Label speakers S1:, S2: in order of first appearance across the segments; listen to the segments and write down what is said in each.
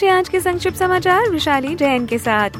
S1: पेश आज के संक्षिप्त समाचार, विशाली जैन के साथ।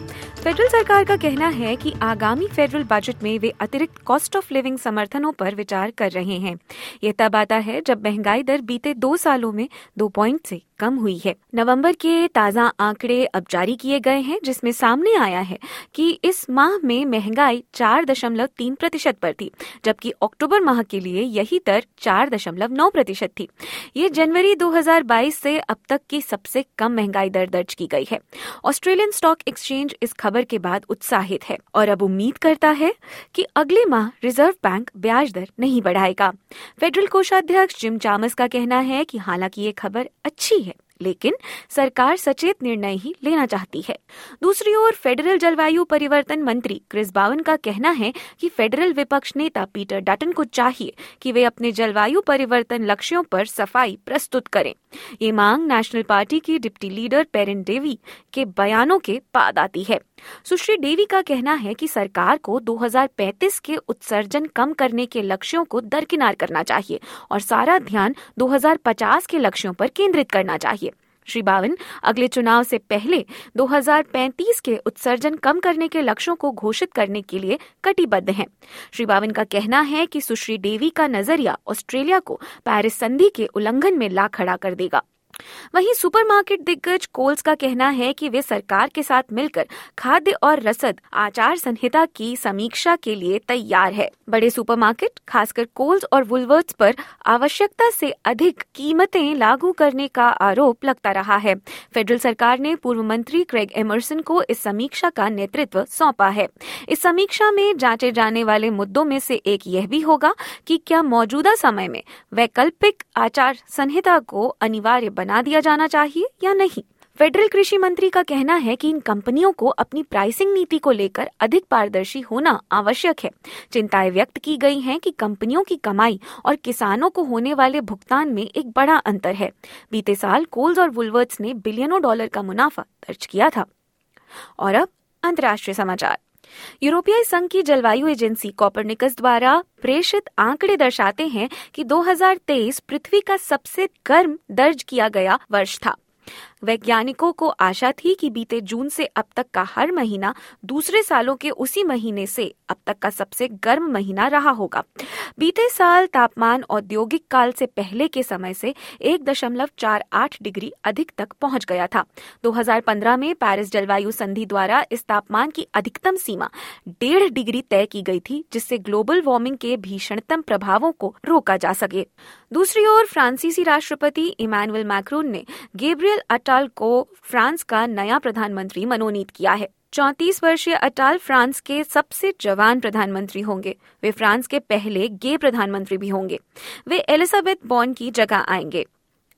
S1: फेडरल सरकार का कहना है कि आगामी फेडरल बजट में वे अतिरिक्त कॉस्ट ऑफ़ लिविंग समर्थनों पर विचार कर रहे हैं। यह तब आता है जब महँगाई दर बीते दो सालों में दो पॉइंट से कम हुई है। नवंबर के ताज़ा आंकड़े अब जारी किए गए हैं, जिसमें सामने आया है कि इस माह में महँगाई चार दशमलव तीन प्रतिशत पर थी, जबकि अक्टूबर माह के लिए यही दर चार दशमलव नौ प्रतिशत थी। ये जनवरी 2022 से अब तक की सबसे कम महँगाई दर दर्ज की गई है। ऑस्ट्रेलियन स्टॉक एक्सचेंज इस खबर के बाद उत्साहित है और अब उम्मीद करता है कि अगले माह रिज़र्व बैंक ब्याज दर नहीं बढ़ाएगा। फेडरल कोषाध्यक्ष जिम चामस का कहना है कि हालाँकि ये खबर अच्छी है। लेकिन सरकार सचेत निर्णय ही लेना चाहती है। दूसरी ओर फेडरल जलवायु परिवर्तन मंत्री क्रिस बावन का कहना है कि फेडरल विपक्ष नेता पीटर डाटन को चाहिए कि वे अपने जलवायु परिवर्तन लक्ष्यों पर सफ़ाई प्रस्तुत करें। ये मांग नेशनल पार्टी की डिप्टी लीडर पेरिन डेवी के बयानों के बाद आती है। सुश्री देवी का कहना है कि सरकार को 2035 के उत्सर्जन कम करने के लक्ष्यों को दरकिनार करना चाहिए और सारा ध्यान 2050 के लक्ष्यों पर केंद्रित करना चाहिए श्री बावन, अगले चुनाव से पहले 2035 के उत्सर्जन कम करने के लक्ष्यों को घोषित करने के लिए कटिबद्ध हैं। श्री बावन का कहना है कि सुश्री देवी का नज़रिया ऑस्ट्रेलिया को पेरिस संधि के उल्लंघन में ला खड़ा कर देगा वहीं सुपरमार्केट दिग्गज कोल्स का कहना है कि वे सरकार के साथ मिलकर खाद्य और रसद, आचार संहिता की समीक्षा के लिए तैयार है। बड़े सुपरमार्केट, खासकर कोल्स और वुलवर्ट्स पर आवश्यकता से अधिक कीमतें लागू करने का आरोप लगता रहा है। फेडरल सरकार ने पूर्व मंत्री क्रेग एमरसन को इस समीक्षा का नेतृत्व सौंपा है। इस समीक्षा में जांचे जाने वाले मुद्दों में से एक यह भी होगा कि क्या मौजूदा समय में वैकल्पिक आचार संहिता को अनिवार्य बना दिया जाना चाहिए या नहीं? फेडरल कृषि मंत्री का कहना है कि इन कंपनियों को अपनी प्राइसिंग नीति को लेकर अधिक पारदर्शी होना आवश्यक है। चिंताएँ व्यक्त की गई हैं कि कंपनियों की कमाई और किसानों को होने वाले भुगतान में एक बड़ा अंतर है। बीते साल कोल्स और वुलवर्ट्स ने बिलियनों डॉलर का मुनाफा दर्ज किया था। और अब अंतर्राष्ट्रीय समाचार। यूरोपीय संघ की जलवायु एजेंसी कॉपरनिकस द्वारा प्रेषित आंकड़े दर्शाते हैं कि 2023 पृथ्वी का सबसे गर्म दर्ज किया गया वर्ष था। वैज्ञानिकों को आशा थी कि बीते जून से अब तक का हर महीना दूसरे सालों के उसी महीने से अब तक का सबसे गर्म महीना रहा होगा। बीते साल तापमान औद्योगिक काल से पहले के समय से एक दशमलव चार आठ डिग्री अधिक तक पहुँच गया था। 2015 में पेरिस जलवायु संधि द्वारा इस तापमान की अधिकतम सीमा डेढ़ डिग्री तय की गई थी, जिससे ग्लोबल वार्मिंग के भीषणतम प्रभावों को रोका जा सके। दूसरी ओर फ्रांसीसी राष्ट्रपति इमानुअल मैक्रोन ने गेब्रियल अटाल को फ्रांस का नया प्रधानमंत्री मनोनीत किया है। चौतीस वर्षीय अटाल फ्रांस के सबसे जवान प्रधानमंत्री होंगे। वे फ्रांस के पहले गे प्रधानमंत्री भी होंगे। वे एलिजाबेथ बॉन की जगह आएँगे।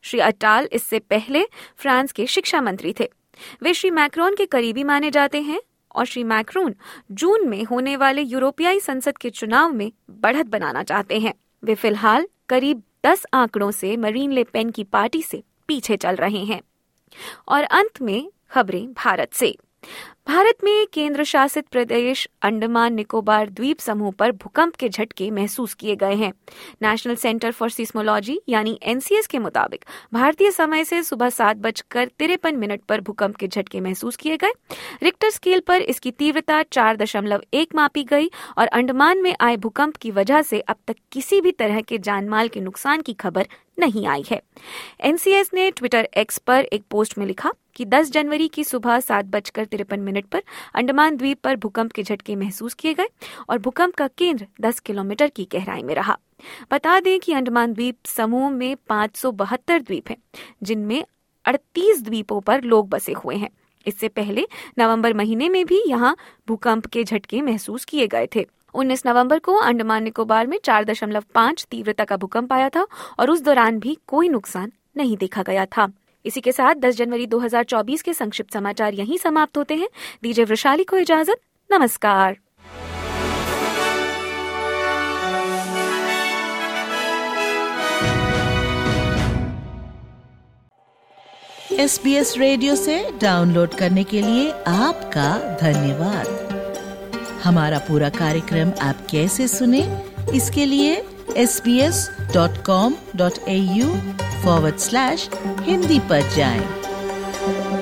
S1: श्री अटाल इससे पहले फ्रांस के शिक्षा मंत्री थे। वे श्री मैक्रोन के करीबी माने जाते हैं और श्री मैक्रोन जून में होने वाले यूरोपियाई संसद के चुनाव में बढ़त बनाना चाहते हैं। वे फ़िलहाल करीब दस आंकड़ों से मरीन ले पेन की पार्टी से पीछे चल रहे हैं। और अंत में खबरें भारत से। भारत में केंद्र शासित प्रदेश अंडमान निकोबार द्वीप समूह पर भूकंप के झटके महसूस किए गए हैं। नेशनल सेंटर फॉर सिस्मोलॉजी यानी एनसीएस के मुताबिक, भारतीय समय से सुबह सात बजकर तिरपन मिनट पर भूकंप के झटके महसूस किए गए। रिक्टर स्केल पर इसकी तीव्रता चार दशमलव एक मापी गई और अंडमान में आए भूकंप की वजह से अब तक किसी भी तरह के जानमाल के नुकसान की खबर नहीं आई है। एनसीएस ने ट्विटर एक्स पर एक पोस्ट में लिखा कि 10 जनवरी की सुबह सात बजकर तिरपन मिनट पर अंडमान द्वीप पर भूकंप के झटके महसूस किए गए और भूकंप का केंद्र 10 किलोमीटर की गहराई में रहा। बता दें कि अंडमान द्वीप समूह में पाँच सौ बहत्तर द्वीप हैं, जिनमें 38 द्वीपों पर लोग बसे हुए हैं। इससे पहले नवंबर महीने में भी यहाँ भूकंप के झटके महसूस किए गए थे। 19 नवंबर को अंडमान निकोबार में चार दशमलव पाँच तीव्रता का भूकंप आया था और उस दौरान भी कोई नुकसान नहीं देखा गया था। इसी के साथ 10 जनवरी 2024 के संक्षिप्त समाचार यहीं समाप्त होते हैं। दीजिए वृशाली को इजाज़त, नमस्कार।
S2: एस बी एस रेडियो से डाउनलोड करने के लिए आपका धन्यवाद। हमारा पूरा कार्यक्रम आप कैसे सुने, इसके लिए S B S dot com dot A U forward slash Hindi पर जाएँ।